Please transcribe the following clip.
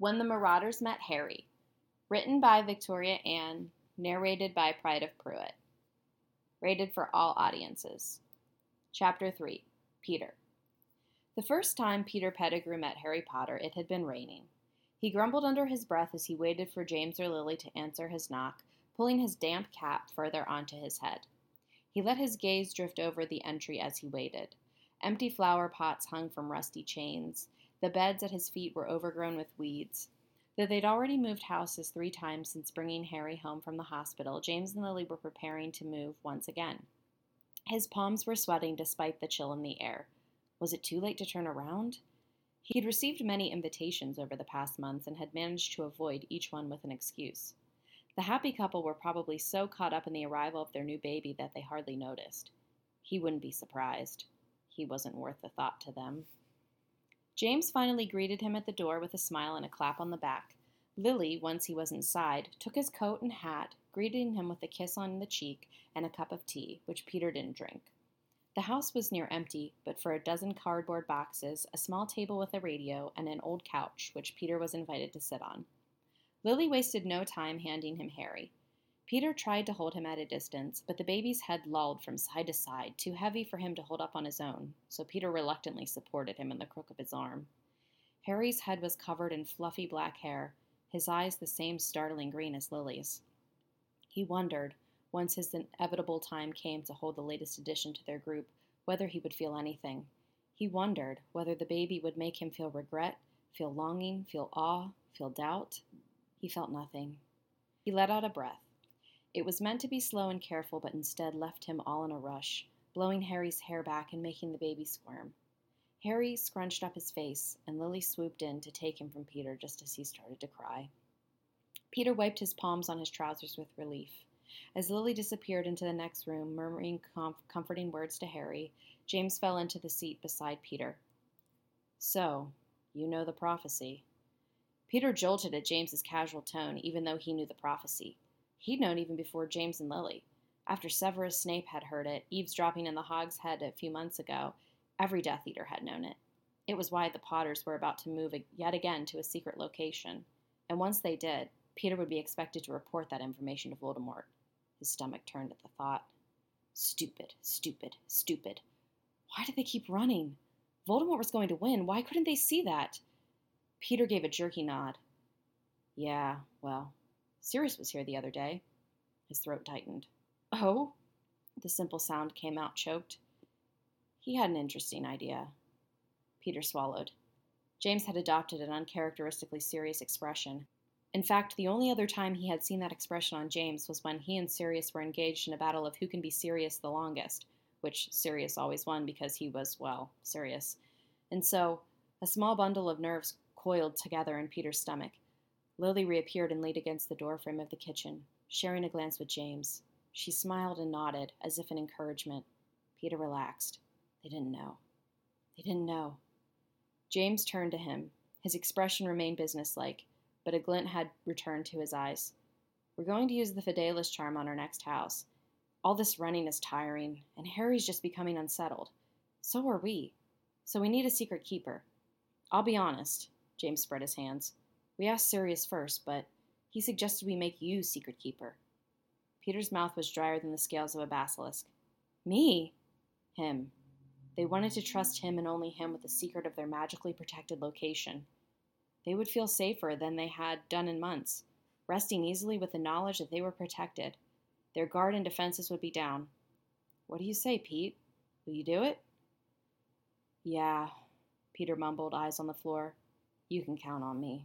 When the Marauders Met Harry, written by Victoria Ann, narrated by Pride of Pruitt. Rated for all audiences. Chapter 3 Peter. The first time Peter Pettigrew met Harry Potter, it had been raining. He grumbled under his breath as he waited for James or Lily to answer his knock, pulling his damp cap further onto his head. He let his gaze drift over the entry as he waited. Empty flower pots hung from rusty chains. The beds at his feet were overgrown with weeds. Though they'd already moved houses three times since bringing Harry home from the hospital, James and Lily were preparing to move once again. His palms were sweating despite the chill in the air. Was it too late to turn around? He had received many invitations over the past months and had managed to avoid each one with an excuse. The happy couple were probably so caught up in the arrival of their new baby that they hardly noticed. He wouldn't be surprised. He wasn't worth the thought to them. James finally greeted him at the door with a smile and a clap on the back. Lily, once he was inside, took his coat and hat, greeting him with a kiss on the cheek and a cup of tea, which Peter didn't drink. The house was near empty, but for a dozen cardboard boxes, a small table with a radio, and an old couch, which Peter was invited to sit on. Lily wasted no time handing him Harry. Peter tried to hold him at a distance, but the baby's head lolled from side to side, too heavy for him to hold up on his own, so Peter reluctantly supported him in the crook of his arm. Harry's head was covered in fluffy black hair, his eyes the same startling green as Lily's. He wondered, once his inevitable time came to hold the latest addition to their group, whether he would feel anything. He wondered whether the baby would make him feel regret, feel longing, feel awe, feel doubt. He felt nothing. He let out a breath. It was meant to be slow and careful, but instead left him all in a rush, blowing Harry's hair back and making the baby squirm. Harry scrunched up his face, and Lily swooped in to take him from Peter just as he started to cry. Peter wiped his palms on his trousers with relief. As Lily disappeared into the next room, murmuring comf- comforting words to Harry, James fell into the seat beside Peter. So, you know the prophecy. Peter jolted at James's casual tone, even though he knew the prophecy. He'd known even before James and Lily. After Severus Snape had heard it, eavesdropping in the Hog's Head a few months ago, every Death Eater had known it. It was why the Potters were about to move yet again to a secret location, and once they did, Peter would be expected to report that information to Voldemort. His stomach turned at the thought. Stupid, stupid, stupid. Why did they keep running? Voldemort was going to win. Why couldn't they see that? Peter gave a jerky nod. Yeah, well, Sirius was here the other day. His throat tightened. Oh? The simple sound came out choked. He had an interesting idea. Peter swallowed. James had adopted an uncharacteristically serious expression. In fact, the only other time he had seen that expression on James was when he and Sirius were engaged in a battle of who can be serious the longest, which Sirius always won because he was, well, serious. And so, a small bundle of nerves coiled together in Peter's stomach. Lily reappeared and leaned against the doorframe of the kitchen, sharing a glance with James. She smiled and nodded, as if in encouragement. Peter relaxed. They didn't know. They didn't know. James turned to him. His expression remained businesslike, but a glint had returned to his eyes. We're going to use the Fidelius charm on our next house. All this running is tiring, and Harry's just becoming unsettled. So are we. So we need a secret keeper. I'll be honest. James spread his hands. We asked Sirius first, but he suggested we make you secret keeper. Peter's mouth was drier than the scales of a basilisk. Me? Him. They wanted to trust him and only him with the secret of their magically protected location. They would feel safer than they had done in months, resting easily with the knowledge that they were protected. Their guard and defenses would be down. What do you say, Pete? Will you do it? Yeah, Peter mumbled, eyes on the floor. You can count on me.